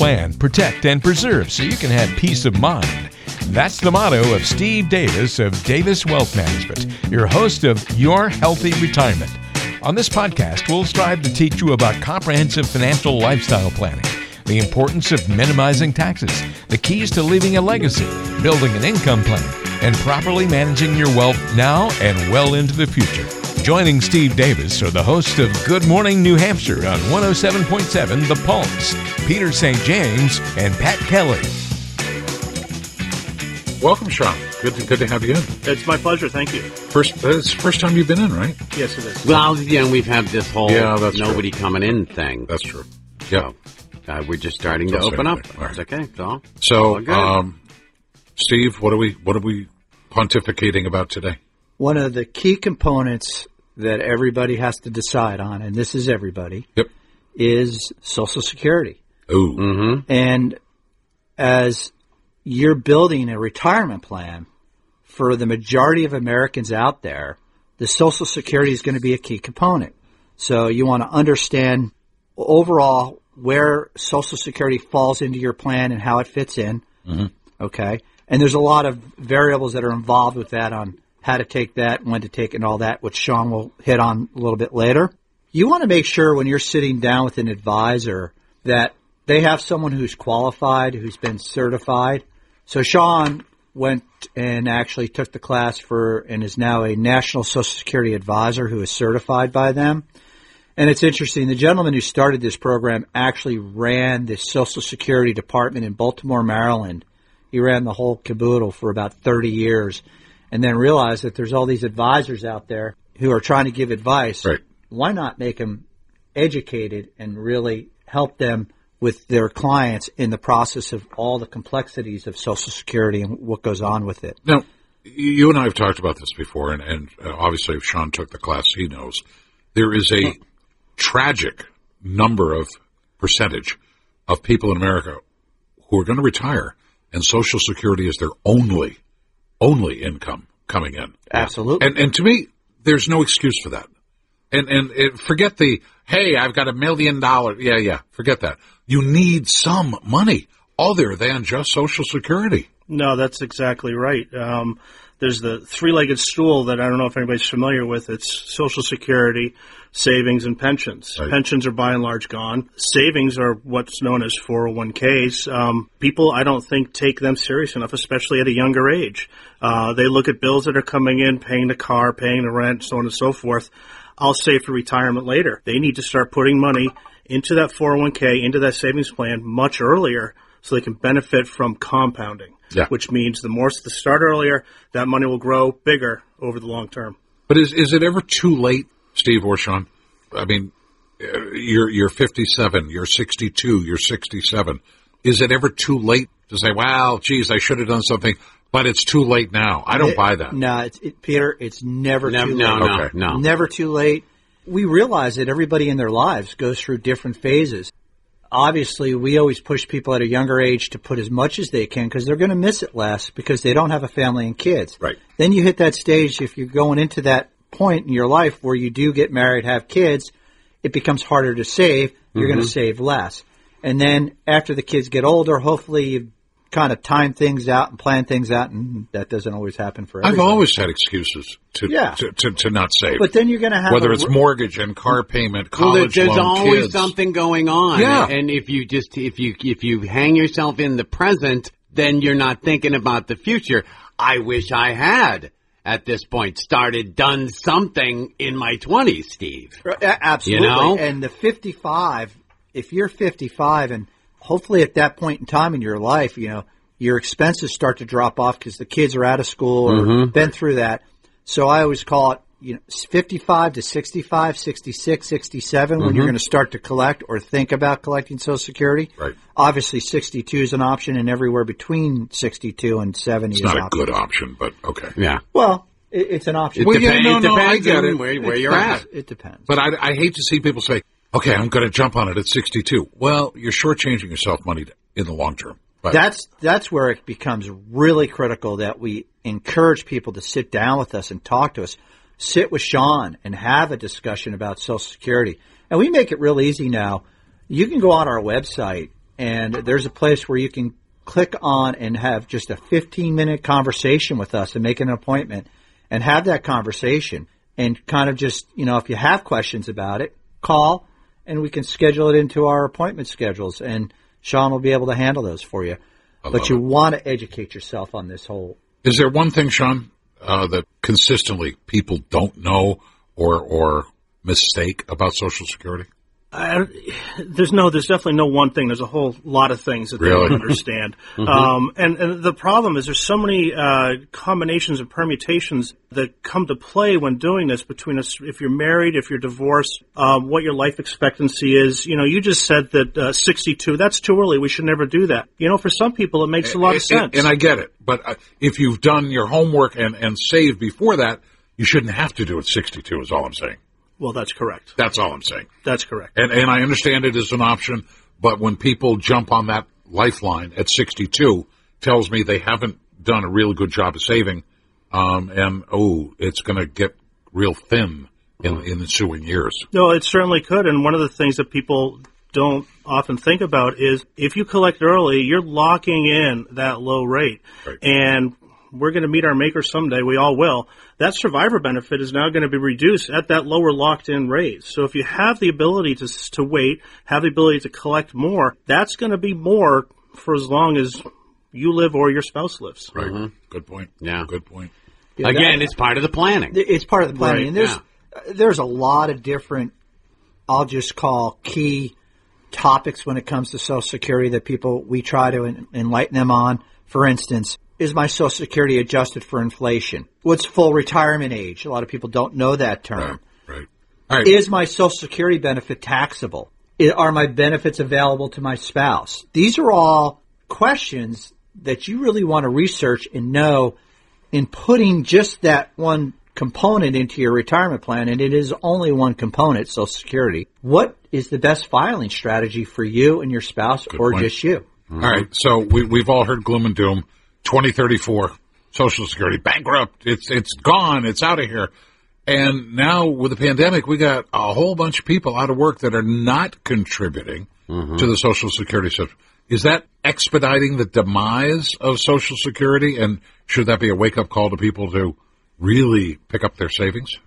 plan, protect, and preserve so you can have peace of mind. That's the motto of Steve Davis of Davis Wealth Management, your host of Your Healthy Retirement. On this podcast, we'll strive to teach you about comprehensive financial lifestyle planning, the importance of minimizing taxes, the keys to leaving a legacy, building an income plan, and properly managing your wealth now and well into the future. Joining Steve Davis are the hosts of Good Morning New Hampshire on 107.7 The Pulse, Peter St. James, and Pat Kelly. Welcome, Sean. Good to, good to have you in. It's my pleasure. Thank you. First, uh, it's the first time you've been in, right? Yes, it is. Well, yeah, we've had this whole Yeah, that's nobody true. coming in thing. That's true. Yeah. So, uh, we're just starting to Don't say open up. anything. All right. It's okay. It's all. So, all good. um, Steve, what are we what are we pontificating about today? One of the key components that everybody has to decide on, and this is everybody, Yep. is Social Security. Ooh. Mm-hmm. And as you're building a retirement plan for the majority of Americans out there, the Social Security is going to be a key component. So you want to understand overall where Social Security falls into your plan and how it fits in. Okay. And there's a lot of variables that are involved with that on how to take that, when to take it, and all that, which Sean will hit on a little bit later. You want to make sure when you're sitting down with an advisor that they have someone who's qualified, who's been certified. So Sean went and actually took the class for and is now a National Social Security advisor who is certified by them. And it's interesting. The gentleman who started this program actually ran the Social Security Department in Baltimore, Maryland. He ran the whole caboodle for about 30 years and then realize that there's all these advisors out there who are trying to give advice. Right. Why not make them educated and really help them with their clients in the process of all the complexities of Social Security and what goes on with it? Now, you and I have talked about this before, and, and uh, obviously, if Sean took the class, he knows there is a tragic number of percentage of people in America who are going to retire, and Social Security is their only, only income coming in. Absolutely. And and to me, there's no excuse for that. And and it, forget the hey, I've got a million dollars. Yeah, yeah. Forget that. You need some money other than just Social Security. No, that's exactly right. Um, there's the three-legged stool that I don't know if anybody's familiar with. It's Social Security, savings, and pensions. Right. Pensions are by and large gone. Savings are what's known as 401ks. Um, people, I don't think, take them serious enough, especially at a younger age. Uh, they look at bills that are coming in, paying the car, paying the rent, so on and so forth. I'll save for retirement later. They need to start putting money into that 401k, into that savings plan much earlier so they can benefit from compounding. Yeah. Which means the more they start earlier, that money will grow bigger over the long term. But is is it ever too late, Steve or Sean? I mean, you're you're 57, you're 62, you're 67. Is it ever too late to say, "Well, geez, I should have done something," but it's too late now? I don't buy that. No, it's, it, Peter, it's never No, too no, late. no, Okay. no. Never too late. We realize that everybody in their lives goes through different phases. Obviously, we always push people at a younger age to put as much as they can because they're going to miss it less because they don't have a family and kids. Right. Then you hit that stage if you're going into that point in your life where you do get married, have kids, it becomes harder to save. You're going to mm-hmm. save less. And then after the kids get older, hopefully you kind of time things out and plan things out, and that doesn't always happen for I've always had excuses to Yeah. to, to, to not save. But then you're going to have whether a it's mortgage and car payment, Well, there- college there's loan, always kids. something going on. Yeah. And if you just if you if you hang yourself in the present, then you're not thinking about the future. I wish I had at this point started done something in my 20s, Steve. Absolutely. You know? And the 55, if you're 55 and hopefully at that point in time in your life, you know, your expenses start to drop off because the kids are out of school or Mm-hmm. been through that. So I always call it, you know, 55 to 65, 66, 67 when Mm-hmm. you're going to start to collect or think about collecting Social Security. Right. Obviously 62 is an option and everywhere between 62 and 70 It's is not an a option. good option, but okay. Yeah. Well, it, it's an option. It, Well, yeah, depen- no, it no, I depends get on it. where, where It you're depends. at. It depends. But I, I hate to see people say, "Okay, I'm going to jump on it at 62." Well, you're shortchanging yourself money in the long term. But That's that's where it becomes really critical that we encourage people to sit down with us and talk to us. Sit with Sean and have a discussion about Social Security. And we make it real easy now. You can go on our website and there's a place where you can click on and have just a 15 minute conversation with us and make an appointment and have that conversation and kind of just, you know, if you have questions about it, call and we can schedule it into our appointment schedules and Sean will be able to handle those for you. I But you it. want to educate yourself on this whole Is there one thing, Sean, uh, that consistently people don't know or or mistake about Social Security? I, there's no, there's definitely no one thing. There's a whole lot of things that they don't understand. um, and, and the problem is there's so many uh, combinations and permutations that come to play when doing this between us. If you're married, if you're divorced, um, what your life expectancy is. You know, you just said that uh, 62. That's too early. We should never do that. You know, for some people, it makes a lot of sense. And, and I get it, but uh, if you've done your homework and and saved before that, you shouldn't have to do it 62. Is all I'm saying. Well, that's correct. That's all I'm saying. That's correct. And and I understand it is an option, but when people jump on that lifeline at 62, tells me they haven't done a really good job of saving, um, and oh, it's going to get real thin in in the ensuing years. No, it certainly could. And one of the things that people don't often think about is if you collect early, you're locking in that low rate. Right. And we're going to meet our maker someday. We all will. That survivor benefit is now going to be reduced at that lower locked in rate. So if you have the ability to, to wait, have the ability to collect more, that's going to be more for as long as you live or your spouse lives. Right. Mm-hmm. Mm-hmm. Good point. Yeah. Good point. Again, it's part of the planning. It's part of the planning. Right, and there's there's a lot of different I'll just call key topics when it comes to Social Security that people we try to enlighten them on. For instance, is my Social Security adjusted for inflation? What's full retirement age? A lot of people don't know that term. Right. Right. Right. Is my Social Security benefit taxable? Are my benefits available to my spouse? These are all questions that you really want to research and know in putting just that one component into your retirement plan, and it is only one component, Social Security. What is the best filing strategy for you and your spouse or point. just you? All right. So we, we've all heard gloom and doom. 2034, Social Security bankrupt. It's it's gone. It's out of here. And now with the pandemic, we got a whole bunch of people out of work that are not contributing to the Social Security system. Is that expediting the demise of Social Security? And should that be a wake up call to people to really pick up their savings?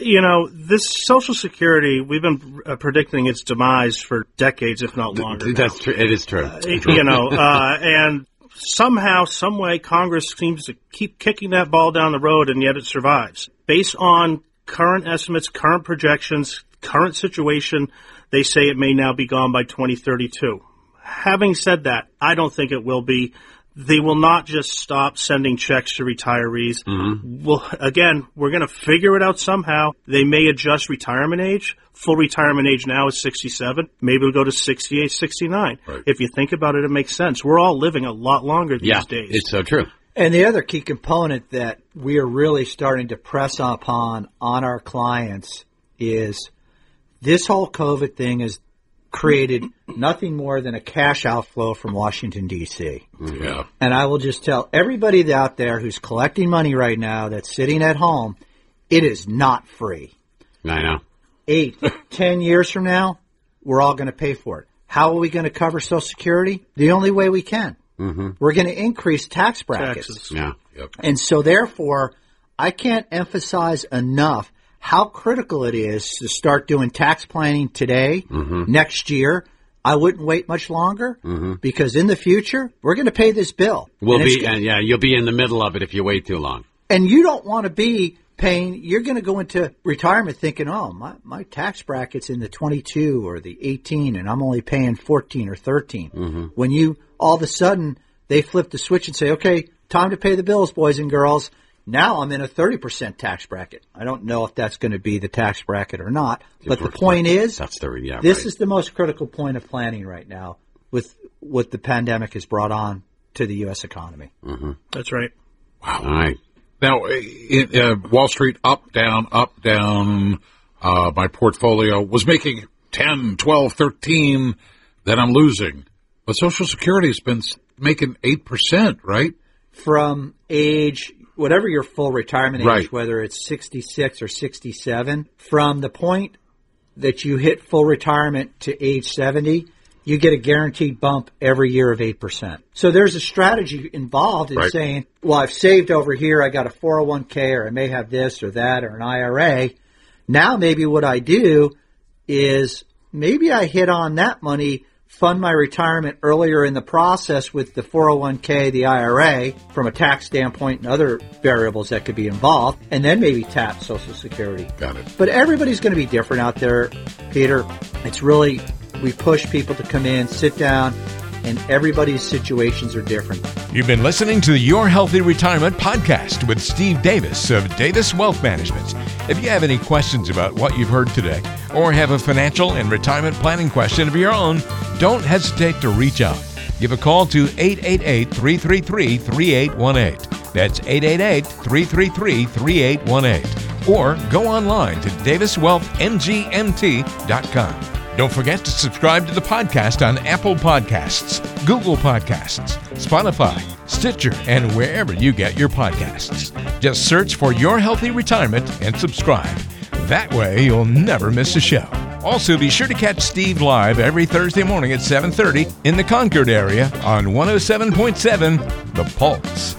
You know, this Social Security, we've been uh, predicting its demise for decades, if not longer. now. That's true. It is true. you know, uh, and somehow, some way, Congress seems to keep kicking that ball down the road, and yet it survives. Based on current estimates, current projections, current situation, they say it may now be gone by 2032. Having said that, I don't think it will be. They will not just stop sending checks to retirees. Mm-hmm. Well, again, we're going to figure it out somehow. They may adjust retirement age. Full retirement age now is 67. Maybe we'll go to 68, 69. Right. If you think about it, it makes sense. We're all living a lot longer these Yeah, days. it's so true. And the other key component that we are really starting to press upon on our clients is this whole COVID thing has created nothing more than a cash outflow from Washington, D.C. Yeah. And I will just tell everybody out there who's collecting money right now that's sitting at home, it is not free. I know. Eight, ten years from now, we're all going to pay for it. How are we going to cover Social Security? The only way we can. Mm-hmm. We're going to increase tax brackets. Taxes. Yeah. Yep. And so therefore, I can't emphasize enough how critical it is to start doing tax planning today, next year. I wouldn't wait much longer because in the future, we're going to pay this bill. We'll And be, go- and yeah, you'll be in the middle of it if you wait too long. and you don't want to be paying, you're going to go into retirement thinking, oh, my, my tax bracket's in the 22 or the 18 and I'm only paying 14 or 13. Mm-hmm. When you, all of a sudden, they flip the switch and say, okay, time to pay the bills, boys and girls. Now I'm in a 30% tax bracket. I don't know if that's going to be the tax bracket or not, but the point is, That's the, yeah, this right. is the most critical point of planning right now with what the pandemic has brought on to the U.S. economy. Mm-hmm. That's right. Wow. All right. Now, in, uh, Wall Street up, down, up, down. Uh, my portfolio was making 10, 12, 13. Then I'm losing. But Social Security's been making 8%, right? from age whatever your full retirement age, Right. whether it's 66 or 67, from the point that you hit full retirement to age 70, you get a guaranteed bump every year of 8%. So there's a strategy involved in Right. saying, well, I've saved over here, I got a 401k or I may have this or that or an IRA. Now maybe what I do is maybe I hit on that money, fund my retirement earlier in the process with the 401k, the IRA, from a tax standpoint and other variables that could be involved, and then maybe tap Social Security. Got it. But everybody's going to be different out there, Peter. It's really, we push people to come in, sit down, and everybody's situations are different. You've been listening to the Your Healthy Retirement podcast with Steve Davis of Davis Wealth Management. If you have any questions about what you've heard today or have a financial and retirement planning question of your own, don't hesitate to reach out. Give a call to 888 333 3818. That's 888 333 3818. Or go online to daviswealthmgmt.com. Don't forget to subscribe to the podcast on Apple Podcasts, Google Podcasts, Spotify, Stitcher, and wherever you get your podcasts. Just search for Your Healthy Retirement and subscribe. That way you'll never miss a show. Also, be sure to catch Steve live every Thursday morning at 7:30 in the Concord area on 107.7 The Pulse.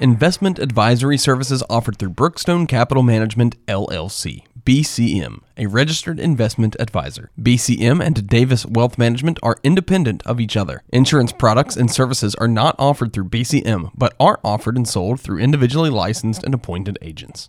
Investment advisory services offered through Brookstone Capital Management LLC, BCM, a registered investment advisor. BCM and Davis Wealth Management are independent of each other. Insurance products and services are not offered through BCM, but are offered and sold through individually licensed and appointed agents.